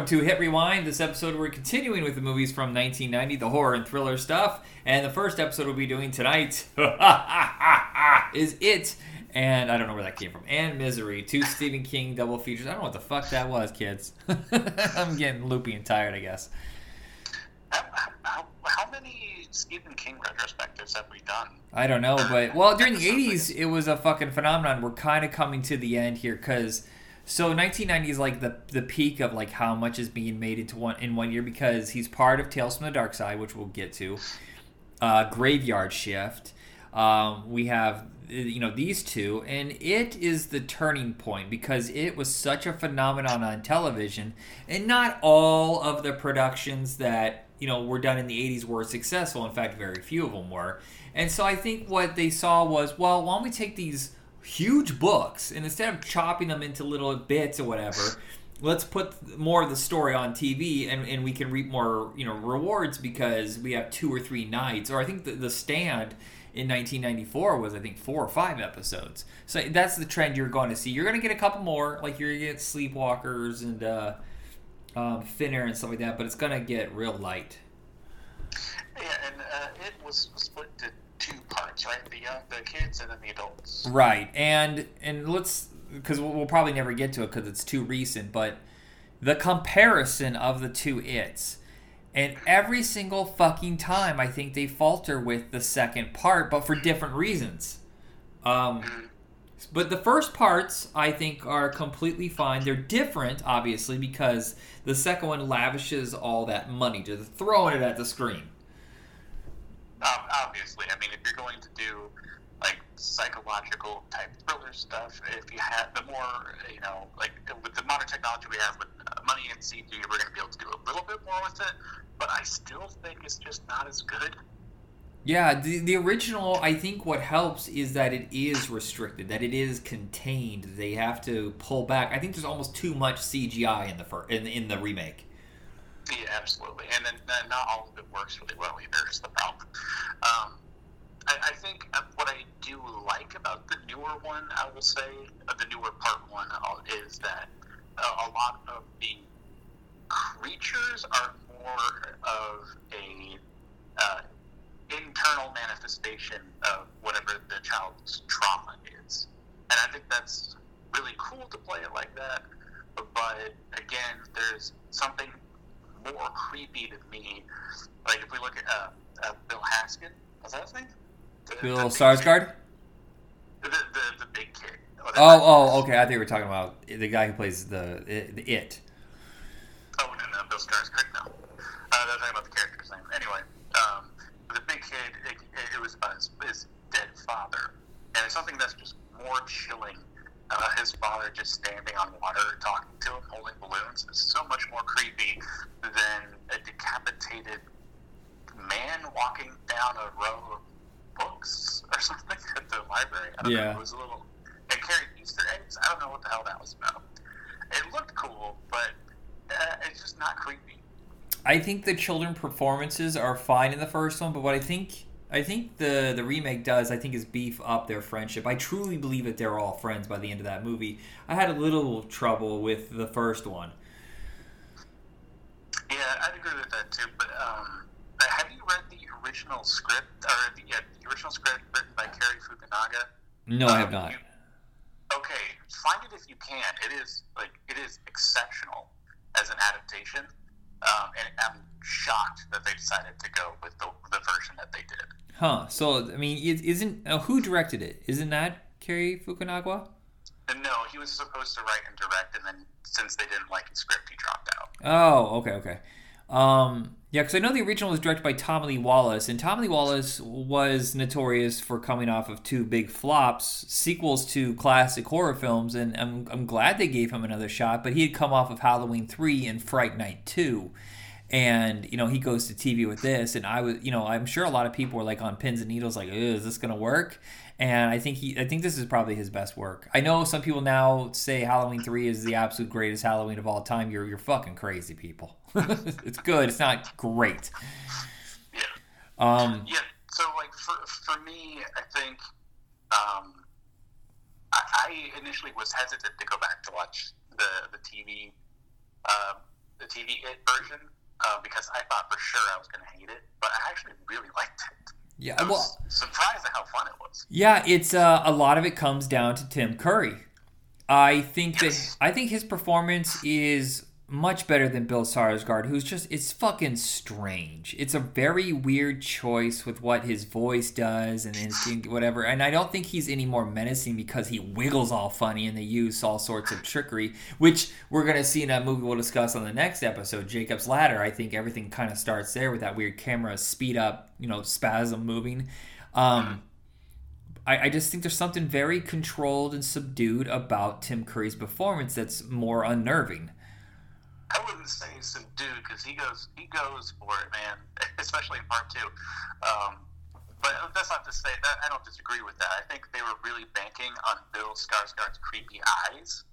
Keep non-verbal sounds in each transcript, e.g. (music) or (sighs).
Welcome to Hit Rewind. This episode, we're continuing with the movies from 1990, the horror and thriller stuff. And the first episode we'll be doing tonight (laughs) is It. And I don't know where that came from. And Misery. Two Stephen King double features. I don't know what the fuck that was, kids. (laughs) I'm getting loopy and tired, I guess. How, how, how many Stephen King retrospectives have we done? I don't know, but well, during the '80s, it was a fucking phenomenon. We're kind of coming to the end here because so 1990 is like the the peak of like how much is being made into one in one year because he's part of Tales from the Dark Side, which we'll get to. Uh, Graveyard Shift. Um, we have you know these two, and it is the turning point because it was such a phenomenon on television, and not all of the productions that you know were done in the 80s were successful. In fact, very few of them were. And so I think what they saw was, well, why don't we take these huge books and instead of chopping them into little bits or whatever let's put more of the story on tv and, and we can reap more you know rewards because we have two or three nights. Or i think the, the stand in 1994 was i think four or five episodes. So that's the trend you're going to see. You're going to get a couple more like you're going to get sleepwalkers and uh, um, and stuff like that but it's going to get real light. Yeah and uh, it was split right? The young, the kids, and then the adults. Right, and and let's because we'll, we'll probably never get to it because it's too recent, but the comparison of the two its. And every single fucking time, I think they falter with the second part, but for different reasons. Um, mm-hmm. but the first parts, I think, are completely fine. They're different, obviously, because the second one lavishes all that money, just throwing it at the screen obviously. I mean, if you're going to do like psychological type thriller stuff, if you have the more, you know, like with the modern technology we have with uh, money and CG, we're going to be able to do a little bit more with it. But I still think it's just not as good. Yeah, the, the original, I think what helps is that it is restricted, that it is contained. They have to pull back. I think there's almost too much CGI in the fir- in, in the remake. Yeah, absolutely. And then not all of it works really well either. Is the problem. Um, I, I, think what I do like about the newer one, I will say, the newer part one, uh, is that uh, a lot of the creatures are more of a uh, internal manifestation of whatever the child's trauma is, and I think that's really cool to play it like that. But again, there's something more creepy to me. Like if we look at uh, uh, Bill Haskin, was that his name? Bill the Skarsgård. The, the, the big kid. Oh, oh, okay. I think we are talking about the guy who plays the the it. Oh no, no, Bill Skarsgård. No, uh, they're talking about the character's name. Anyway, um, the big kid. It, it was about his, his dead father, and it's something that's just more chilling uh, his father just standing on water talking to him, holding balloons, is so much more creepy than a decapitated man walking down a row of books or (laughs) something at the library. I don't yeah. know. It was a little. It carried Easter eggs. I don't know what the hell that was about. It looked cool, but uh, it's just not creepy. I think the children performances are fine in the first one, but what I think I think the the remake does. I think is beef up their friendship. I truly believe that they're all friends by the end of that movie. I had a little trouble with the first one. Yeah, I'd agree with that too. But um, have you read the original script or the, the original script written by Cary Fukunaga? No, um, I have um, not. You, okay, find it if you can. It is like it is exceptional as an adaptation. Um, and I'm shocked that they decided to go with the, the version that they did. Huh. So I mean, isn't uh, who directed it? Isn't that Cary Fukunaga? No, he was supposed to write and direct, and then since they didn't like his script, he dropped out. Oh, okay, okay. Um, yeah, because I know the original was directed by Tommy Lee Wallace, and Tommy Lee Wallace was notorious for coming off of two big flops, sequels to classic horror films, and I'm, I'm glad they gave him another shot. But he had come off of Halloween three and Fright Night two, and you know he goes to TV with this, and I was, you know, I'm sure a lot of people were like on pins and needles, like, is this gonna work? And I think he, I think this is probably his best work. I know some people now say Halloween three is the absolute greatest Halloween of all time. You're, you're fucking crazy, people. (laughs) it's good. It's not great. Yeah. Um. Yeah. So like for for me, I think, um, I, I initially was hesitant to go back to watch the the TV uh, the TV It version uh, because I thought for sure I was going to hate it, but I actually really liked it. Yeah, I was well, surprised at how fun it was. yeah, it's uh, a lot of it comes down to Tim Curry. I think Yes. that I think his performance is much better than Bill Skarsgård, who's just it's fucking strange. It's a very weird choice with what his voice does and whatever. And I don't think he's any more menacing because he wiggles all funny and they use all sorts of trickery, which we're gonna see in a movie we'll discuss on the next episode, Jacob's Ladder. I think everything kind of starts there with that weird camera speed up, you know, spasm moving. Um, I just think there's something very controlled and subdued about Tim Curry's performance that's more unnerving. I wouldn't say subdued because he goes he goes for it, man. (laughs) Especially in part two. Um, but that's not to say that I don't disagree with that. I think they were really banking on Bill Skarsgård's creepy eyes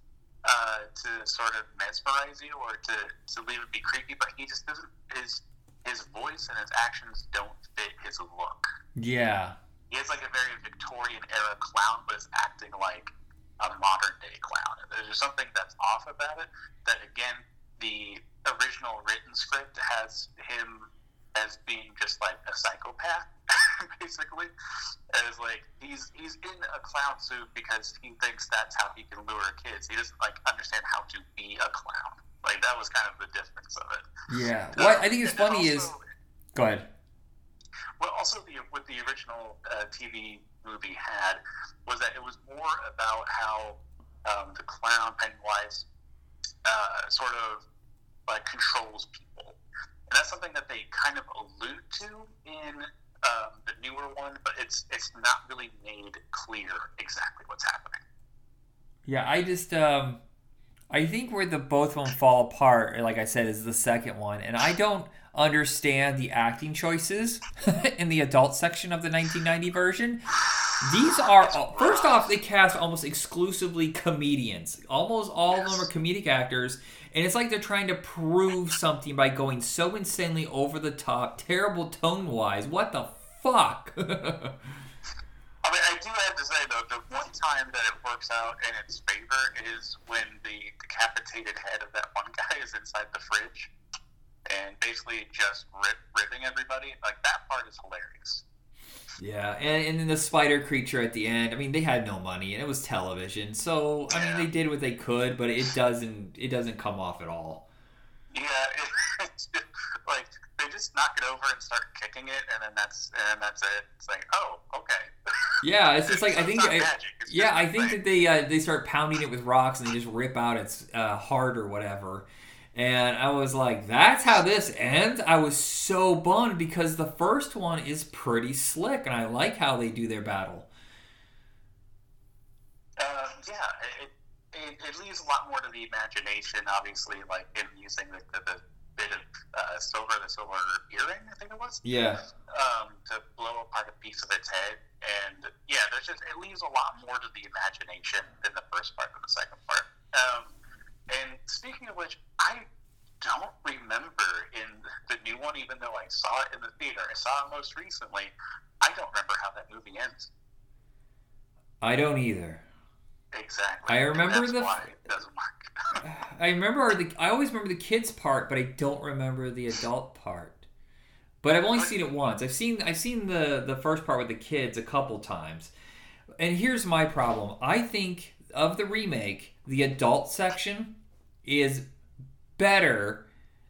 uh, to sort of mesmerize you or to, to leave it be creepy. But he just doesn't. His his voice and his actions don't fit his look. Yeah. He has like a very Victorian era clown, but is acting like a modern day clown. There's just something that's off about it. That again, the original written script has him as being just like a psychopath, (laughs) basically. As like he's he's in a clown suit because he thinks that's how he can lure kids. He doesn't like understand how to be a clown. Like that was kind of the difference of it. Yeah. What I think is funny is. Go ahead. well, also the what the original uh, TV movie had was that it was more about how um, the clown Pennywise uh, sort of like controls people, and that's something that they kind of allude to in um, the newer one, but it's it's not really made clear exactly what's happening. Yeah, I just um I think where the both of them fall apart, like I said, is the second one, and I don't understand the acting choices (laughs) in the adult section of the 1990 version. These are first off, they cast almost exclusively comedians. Almost all of them are comedic actors, and it's like they're trying to prove something by going so insanely over the top, terrible tone wise. What the fuck? (laughs) I mean, I do have to say though, the one time that it works out in its favor is when the decapitated head of that one guy is inside the fridge and basically just rip, ripping everybody. Like that part is hilarious. Yeah, and, and then the spider creature at the end. I mean, they had no money, and it was television, so I mean, they did what they could, but it doesn't it doesn't come off at all. Yeah, it, (laughs) it's just, like they just knock it over and start kicking it, and then that's and that's it. It's like, oh, okay. Yeah, it's just like I think I, yeah, I think that they uh, they start pounding it with rocks and they just rip out its uh, heart or whatever. And I was like, that's how this ends. I was so bummed because the first one is pretty slick, and I like how they do their battle. Uh, yeah, it, it, it leaves a lot more to the imagination, obviously, like in using the, the, the bit of uh, silver, the silver earring, I think it was, Yeah, um, to blow apart a piece of its head. And yeah, there's just, it leaves a lot more to the imagination than the first part than the second part. Um, and speaking of which, I don't remember in the new one, even though I saw it in the theater, I saw it most recently, I don't remember how that movie ends. I don't either. Exactly. I remember that's the- why it doesn't work. (sighs) I remember the I always remember the kids part, but I don't remember the adult part. But I've only seen it once. I've seen I've seen the the first part with the kids a couple times. And here's my problem. I think of the remake, the adult section is better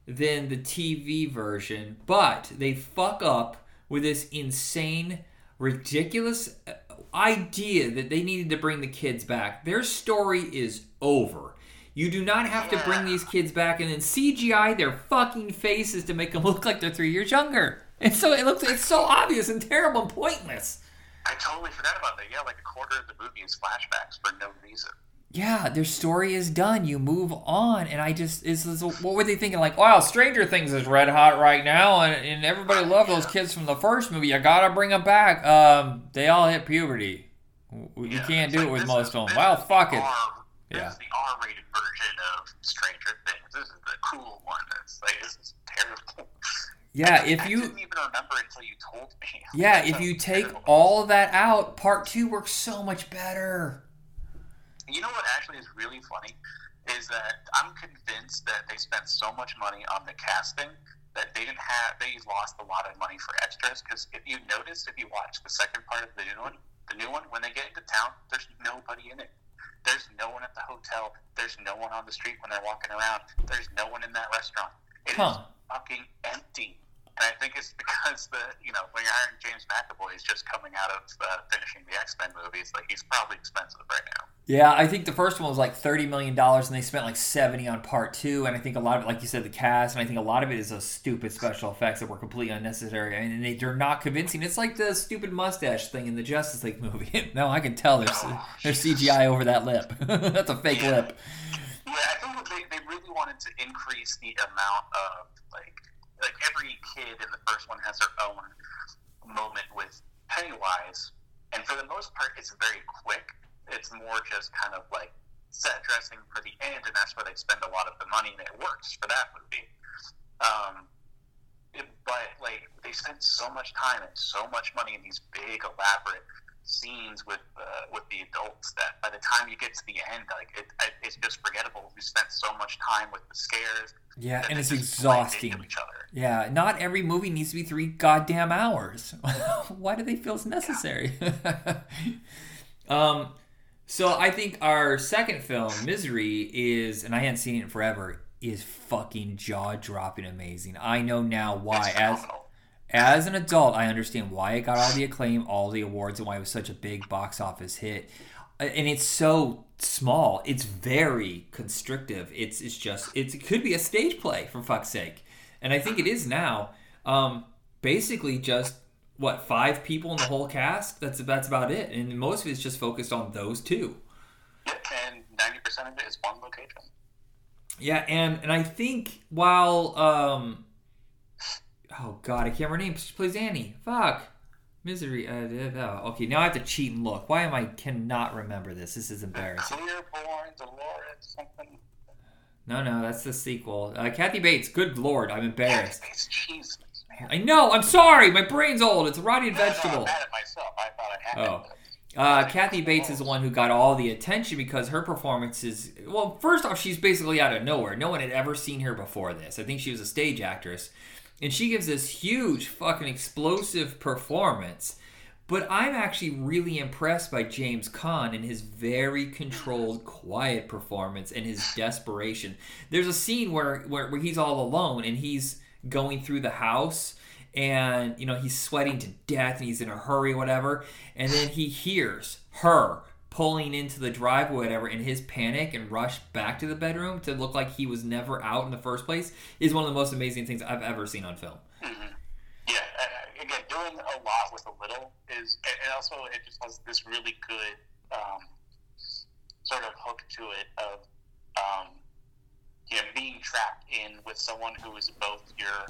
than the TV version, but they fuck up with this insane, ridiculous uh, idea that they needed to bring the kids back. Their story is over. You do not have to bring these kids back and then CGI their fucking faces to make them (laughs) look like they're three years younger. And so it looks it's so obvious and terrible and pointless. I totally forgot about that. Yeah, like a quarter of the movie is flashbacks for no reason. Yeah, their story is done. You move on, and I just is what were they thinking? Like, wow, Stranger Things is red hot right now, and, and everybody loved those kids from the first movie. You gotta bring them back. Um, they all hit puberty. You Yeah, can't do like, it with most of them. Well, is the fuck it. R, this Yeah. is the R-rated version of Stranger Things. This is the cool one. It's like this is terrible. (laughs) Yeah, I, if I you didn't even remember until you told me. (laughs) yeah, if you take terrible. all of that out, part two works so much better. You know what actually is really funny? Is that I'm convinced that they spent so much money on the casting that they didn't have they lost a lot of money for extras. Because if you notice if you watch the second part of the new one the new one when they get into town there's nobody in it. There's no one at the hotel. There's no one on the street when they're walking around. There's no one in that restaurant. It is Huh. fucking empty and I think it's (laughs) because the you know when you're hiring James McAvoy he's just coming out of uh, finishing the X Men movies like he's probably expensive right now Yeah, I think the first one was like thirty million dollars, and they spent like seventy on part two. And I think a lot of it, like you said, the cast, and I think a lot of it is those stupid special effects that were completely unnecessary, and they, they're not convincing. It's like the stupid mustache thing in the Justice League movie. (laughs) no, I can tell there's there's CGI over that lip. (laughs) That's a fake lip. Yeah, I think they, they really wanted to increase the amount of like like every kid in the first one has their own moment with Pennywise, and for the most part, it's very quick. It's more just kind of like set dressing for the end, and that's where they spend a lot of the money, and it works for that movie. Um, it, but like they spend so much time and so much money in these big elaborate scenes with uh, with the adults that by the time you get to the end, like it, it, it's just forgettable. We spent so much time with the scares. Yeah, and it's exhausting. each other. Yeah, not every movie needs to be three goddamn hours. (laughs) Why do they feel it's necessary? (laughs) um, so I think our second film, Misery, is, and I hadn't seen it in forever, is fucking jaw dropping amazing. I know now why. As. As an adult, I understand why it got all the acclaim, all the awards, and why it was such a big box office hit. And it's so small. It's very constrictive. It's it's just it's, it could be a stage play for fuck's sake, and I think it is now. Um, basically, just what five people in the whole cast. That's that's about it, and most of it's just focused on those two. Yeah, and ninety percent of it is one location. Yeah, and and I think while um, oh god, I can't remember her name. She plays Annie. Fuck, misery. Uh, da- da. okay, now I have to cheat and look. Why am I cannot remember this? This is embarrassing. Dolores, something. No, no, that's the sequel. Uh, Kathy Bates. Good lord, I'm embarrassed. Jesus, man. I know. I'm sorry. My brain's old. It's a rotten No, no, I'm vegetable. at myself. I thought I had Oh. it. Uh, Kathy Bates is the one who got all the attention because her performance is well. First off, she's basically out of nowhere. No one had ever seen her before this. I think she was a stage actress, and she gives this huge, fucking explosive performance. But I'm actually really impressed by James Caan and his very controlled, quiet performance and his desperation. There's a scene where, where, where he's all alone and he's going through the house and you know he's sweating to death and he's in a hurry whatever and then he hears her pulling into the driveway whatever in his panic and rush back to the bedroom to look like he was never out in the first place is one of the most amazing things i've ever seen on film Yeah, uh, again, doing a lot with a little is, and and also it just has this really good um, sort of hook to it of, um, you know, being trapped in with someone who is both your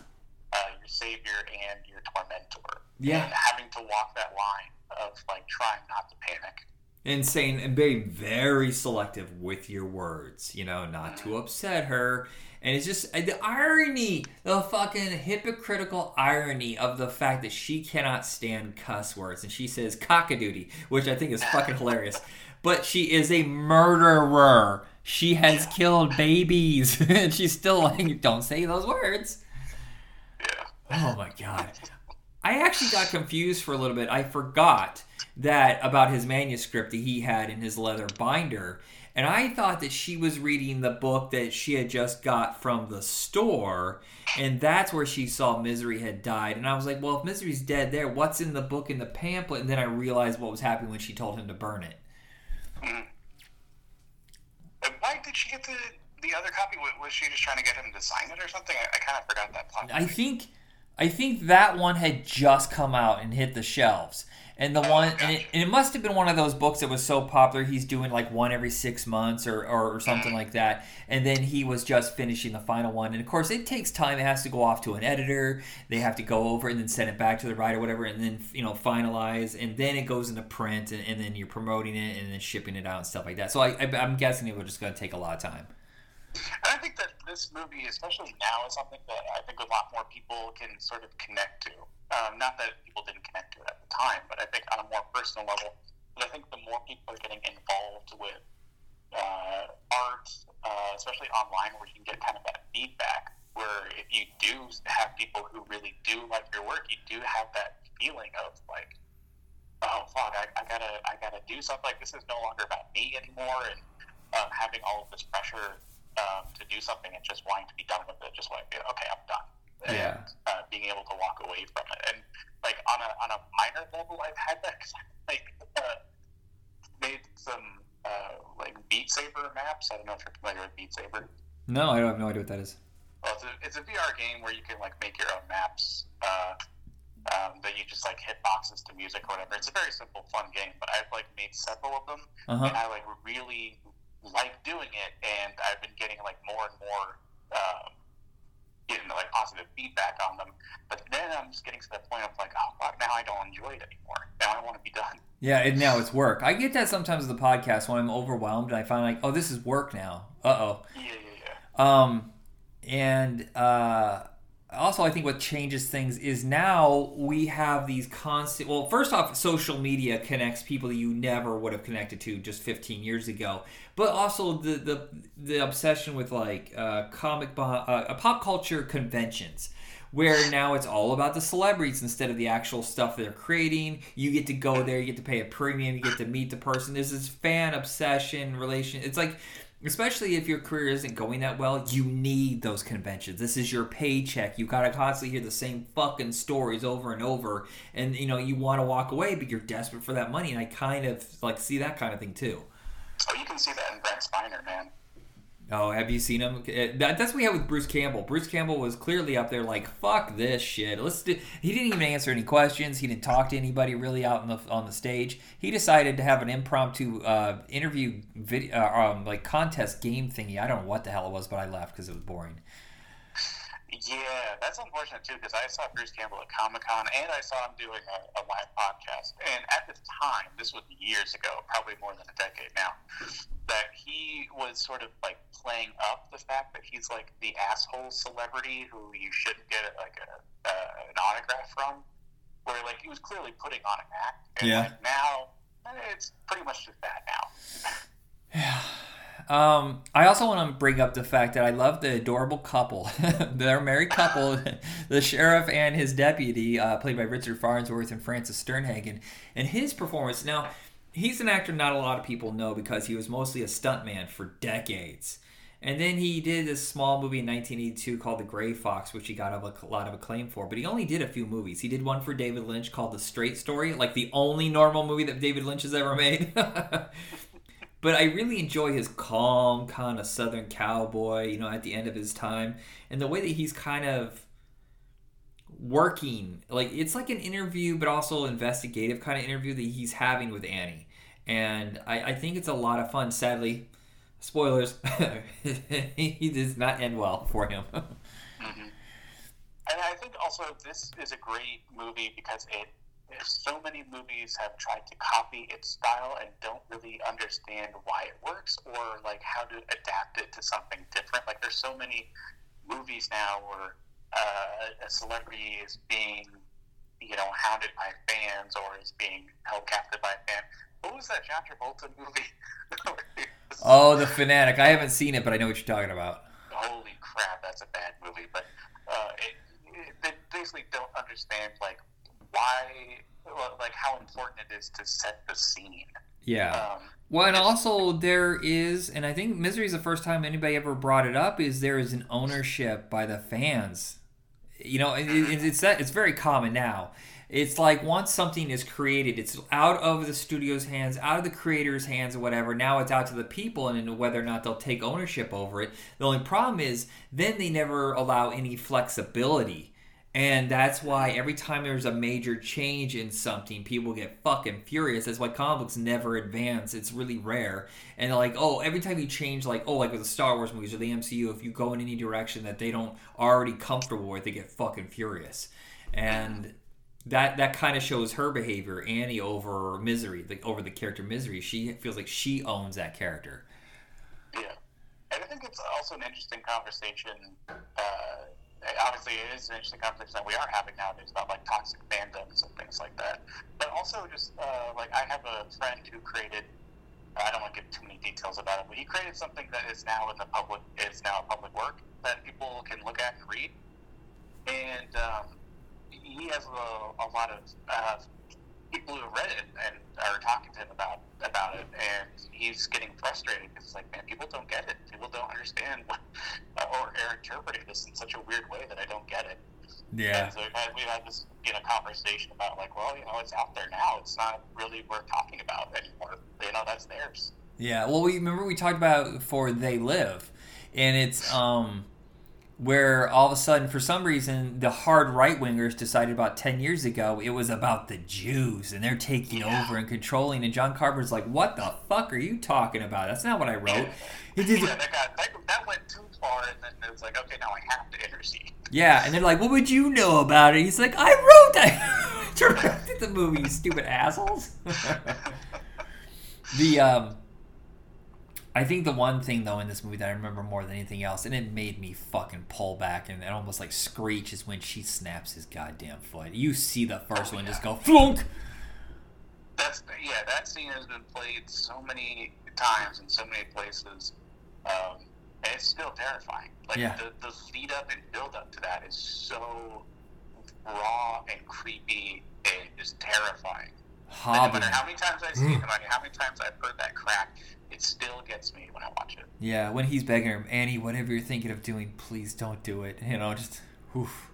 uh, your savior and your tormentor. Yeah. and having to walk that line of like trying not to panic. Saying and being very selective with your words you know not to upset her. And it's just uh, the irony the fucking hypocritical irony of the fact that she cannot stand cuss words. And she says cockadoodie which i think is fucking (laughs) hilarious. But she is a murderer. She has killed babies. (laughs) And she's still like don't say those words. Yeah. Oh my god. I actually got confused for a little bit. I forgot that about his manuscript that he had in his leather binder. And I thought that she was reading the book that she had just got from the store, and that's where she saw Misery had died. And I was like, well, if Misery's dead there, what's in the book in the pamphlet? And then I realized what was happening when she told him to burn it. Hmm. And why did she get the the other copy? Was- Was she just trying to get him to sign it or something? I, I kind of forgot that plot. I think I think that one had just come out and hit the shelves. And the one and it, and it must have been one of those books that was so popular he's doing like one every six months or, or, or something like that. And then he was just finishing the final one. And of course it takes time. It has to go off to an editor. They have to go over and then send it back to the writer, or whatever, and then you know finalize. And then it goes into print and, and then you're promoting it and then shipping it out and stuff like that. So I, I I'm guessing it was just going to take a lot of time. And I think that this movie, especially now, is something that I think a lot more people can sort of connect to. Um, not that people didn't connect to it at the time, but I think on a more personal level. But I think the more people are getting involved with uh, art, uh, especially online, where you can get kind of that feedback. Where if you do have people who really do like your work, you do have that feeling of like, oh fuck, I, I gotta I gotta do something. Like this is no longer about me anymore, and um, having all of this pressure um, to do something and just wanting to be done with it, just like okay, I'm done. Yeah. And, uh, being able to walk away from it, and like on a on a minor level, I've had that. Cause I, like uh, made some uh, like Beat Saber maps. I don't know if you're familiar with Beat Saber. No, I don't have no idea what that is. Well, it's a, it's a VR game where you can like make your own maps uh, um, that you just like hit boxes to music or whatever. It's a very simple, fun game, but I've like made several of them, Uh-huh. and I like really like doing it, and I've been getting like more and more. Um, Getting like positive feedback on them, but then I'm just getting to the point of like, oh fuck, now I don't enjoy it anymore. Now I want to be done. Yeah, and now it's work. I get that sometimes with the podcast when I'm overwhelmed and I find like, oh, this is work now. Uh oh. Yeah, yeah, yeah. Um, and uh, also, I think what changes things is now we have these constant. Well, first off, social media connects people you never would have connected to just 15 years ago. But also the the, the obsession with like uh, comic bo- uh, pop culture conventions. Where now it's all about the celebrities instead of the actual stuff they're creating. You get to go there, you get to pay a premium, you get to meet the person. There's this fan obsession relation. It's like especially if your career isn't going that well, you need those conventions. This is your paycheck. You gotta constantly hear the same fucking stories over and over, and you know you want to walk away, but you're desperate for that money. And I kind of like see that kind of thing too. Oh, you can see that in Brent Spiner, man. Oh, have you seen him? Uh, That, that's what we had with Bruce Campbell. Bruce Campbell was clearly up there like, "Fuck this shit." Let's do. He didn't even answer any questions. He didn't talk to anybody really out on the on the stage. He decided to have an impromptu uh, interview video, uh, um, like contest game thingy. I don't know what the hell it was, but I left because it was boring. Yeah, that's unfortunate too because I saw Bruce Campbell at Comic Con and I saw him doing a, a live podcast. And at the time, this was years ago, probably more than a decade now, that he was sort of like playing up the fact that he's like the asshole celebrity who you shouldn't get like a, uh, an autograph from. Where like he was clearly putting on an act. And Yeah. like now, eh, it's pretty much just that now. Um, I also want to bring up the fact that I love the adorable couple. (laughs) They're a married couple, (laughs) the sheriff and his deputy, uh, played by Richard Farnsworth and Frances Sternhagen, and his performance. Now, he's an actor not a lot of people know because he was mostly a stuntman for decades. And then he did this small movie in 1982 called The Grey Fox, which he got a lot of acclaim for. But he only did a few movies. He did one for David Lynch called The Straight Story, like the only normal movie that David Lynch has ever made. (laughs) but I really enjoy his calm kind of southern cowboy, you know, at the end of his time, and the way that he's kind of working. Like it's like an interview, but also investigative kind of interview that he's having with Annie, and I, I think it's a lot of fun. Sadly, spoilers, (laughs) he does not end well for him. (laughs) hmm And I think also this is a great movie because it so many movies have tried to copy its style and don't really understand why it works or like how to adapt it to something different. Like there's so many movies now where uh, a celebrity is being you know hounded by fans or is being held captive by a fan. What was that John Travolta movie? (laughs) oh, The Fanatic. I haven't seen it, but I know what you're talking about. holy crap, that's a bad movie. But uh, it, it, they basically don't understand like why, like how important it is to set the scene. Yeah. Um, Well, and also there is, and I think Misery is the first time anybody ever brought it up. Is there is an ownership by the fans? You know, it, it, it's that it's very common now. It's like once something is created, it's out of the studio's hands, out of the creator's hands, or whatever. Now it's out to the people, and whether or not they'll take ownership over it. The only problem is then they never allow any flexibility. And that's why every time there's a major change in something, people get fucking furious. That's why comic books never advance. It's really rare. And like, oh, every time you change, like, oh, like with the Star Wars movies or the MCU, if you go in any direction that they don't already comfortable with, they get fucking furious. And that that kind of shows her behavior, Annie over Misery, like over the character Misery. She feels like she owns that character. yeah, and I think it's also an interesting conversation. Uh, obviously, it is an interesting conversation that we are having nowadays about like toxic fandoms and things like that. But also, just uh, like I have a friend who created I don't want to give too many details about it, but he created something that is now in the public is now a public work that people can look at and read. And um, he has a, a lot of uh, people who have read it and are talking to him about about it, and he's getting frustrated because it's like, man, people don't get it. People don't understand what, (laughs) or are interpreting this in such a weird way that I don't get it. Yeah. And so we've had, we've had this you know conversation about like, well, you know, it's out there now. It's not really worth talking about anymore. You know, that's theirs. Yeah. Well, we remember we talked about for They Live, and it's um where all of a sudden, for some reason, the hard right wingers decided about 10 years ago it was about the Jews and they're taking Yeah. over and controlling. And John Carpenter's like, what the fuck are you talking about? That's not what I wrote. He did yeah, that, got, that, that went too far, and then it was like, okay, now I have to intercede. Yeah, and they're like, what would you know about it? He's like, I wrote that. (laughs) directed the movie, you stupid assholes. (laughs) the um I think the one thing though in this movie that I remember more than anything else, and it made me fucking pull back and, and almost like screech, is when she snaps his goddamn foot. You see the first Oh, one yeah. just go flunk. That's yeah. That scene has been played so many times in so many places, um, and it's still terrifying. Like Yeah. the, the lead up and build up to that is so raw and creepy and just terrifying. And no matter how many times I've seen mm. it, no matter how many times I've heard that crack, it still gets me when I watch it. Yeah, when he's begging her, Annie, whatever you're thinking of doing, please don't do it. You know, just oof.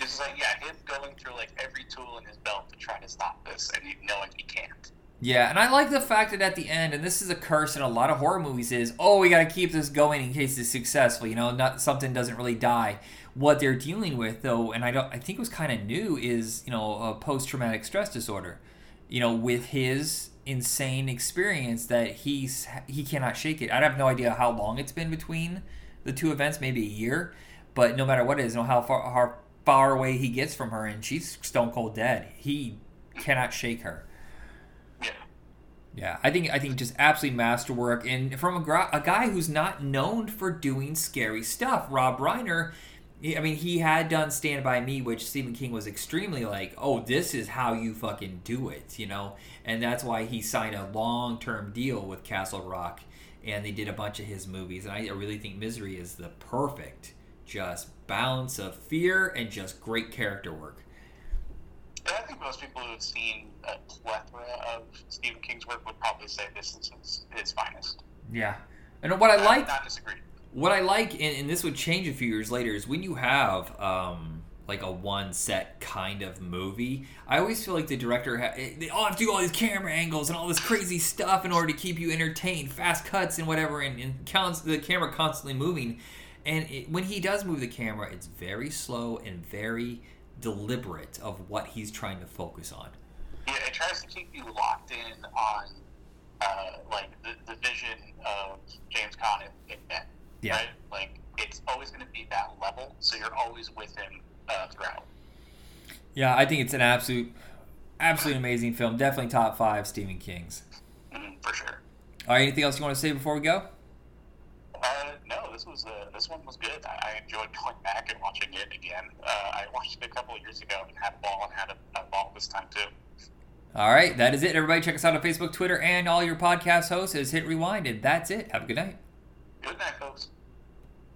It's like yeah, him going through like every tool in his belt to try to stop this, and he, knowing he can't. Yeah, and I like the fact that at the end, and this is a curse in a lot of horror movies, is oh we got to keep this going in case it's successful. You know, not something doesn't really die. What they're dealing with, though, and I don't, I think it was kind of new, is you know a post traumatic stress disorder. You know, with his insane experience that he's he cannot shake it. I have no idea how long it's been between the two events, maybe a year, but no matter what it is, know how far how far away he gets from her, and she's stone cold dead. He cannot shake her. Yeah. I think I think just absolutely masterwork, and from a, a guy who's not known for doing scary stuff. Rob Reiner, I mean, he had done Stand by Me, which Stephen King was extremely like, oh, this is how you fucking do it, you know, and that's why he signed a long term deal with Castle Rock, and they did a bunch of his movies, and I really think Misery is the perfect just balance of fear and just great character work. And I think most people who have seen a plethora of Stephen King's work would probably say this is his, his finest. Yeah, and what I would like not disagree. What I like, and, and this would change a few years later, is when you have um, like a one set kind of movie. I always feel like the director ha- eh, they all have to do all these camera angles and all this crazy stuff in order to keep you entertained, fast cuts and whatever, and, and counts the camera constantly moving. And it, when he does move the camera, it's very slow and very deliberate of what he's trying to focus on. Yeah, it tries to keep you locked in on uh, like the, the vision of James Men. Yeah. Right? Like it's always going to be that level, so you're always with him uh, throughout. Yeah, I think it's an absolute, absolute amazing film. Definitely top five Stephen King's. Mm, for sure. All right, anything else you want to say before we go? Uh, no, this was uh, this one was good. I, I enjoyed going back and watching it again. Uh, I watched it a couple of years ago and had a ball and had a, a ball this time too. All right, that is it. Everybody, check us out on Facebook, Twitter, and all your podcast hosts. Is hit rewind, and that's it. Have a good night. Good night, folks.